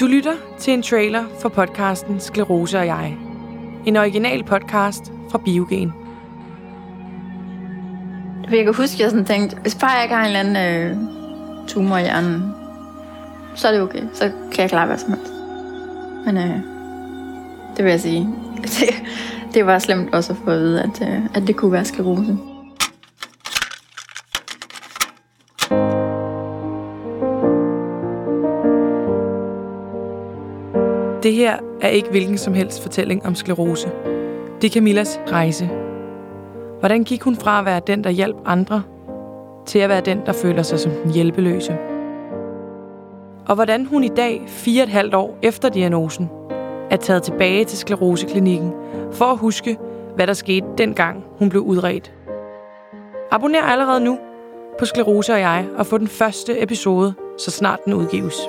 Du lytter til en trailer for podcasten Sklerose og jeg. En original podcast fra Biogen. Jeg kan huske, at jeg sådan tænkte, hvis bare jeg ikke har en eller anden øh, tumor i hjernen, så er det okay. Så kan jeg klare hvad som helst. Men øh, det vil jeg sige. Det, det var slemt også at få at vide, at, øh, at det kunne være sklerose. Det her er ikke hvilken som helst fortælling om sklerose. Det er Camillas rejse. Hvordan gik hun fra at være den, der hjalp andre, til at være den, der føler sig som den hjælpeløse? Og hvordan hun i dag, fire og et halvt år efter diagnosen, er taget tilbage til skleroseklinikken for at huske, hvad der skete dengang hun blev udredt. Abonner allerede nu på Sklerose og jeg og få den første episode, så snart den udgives.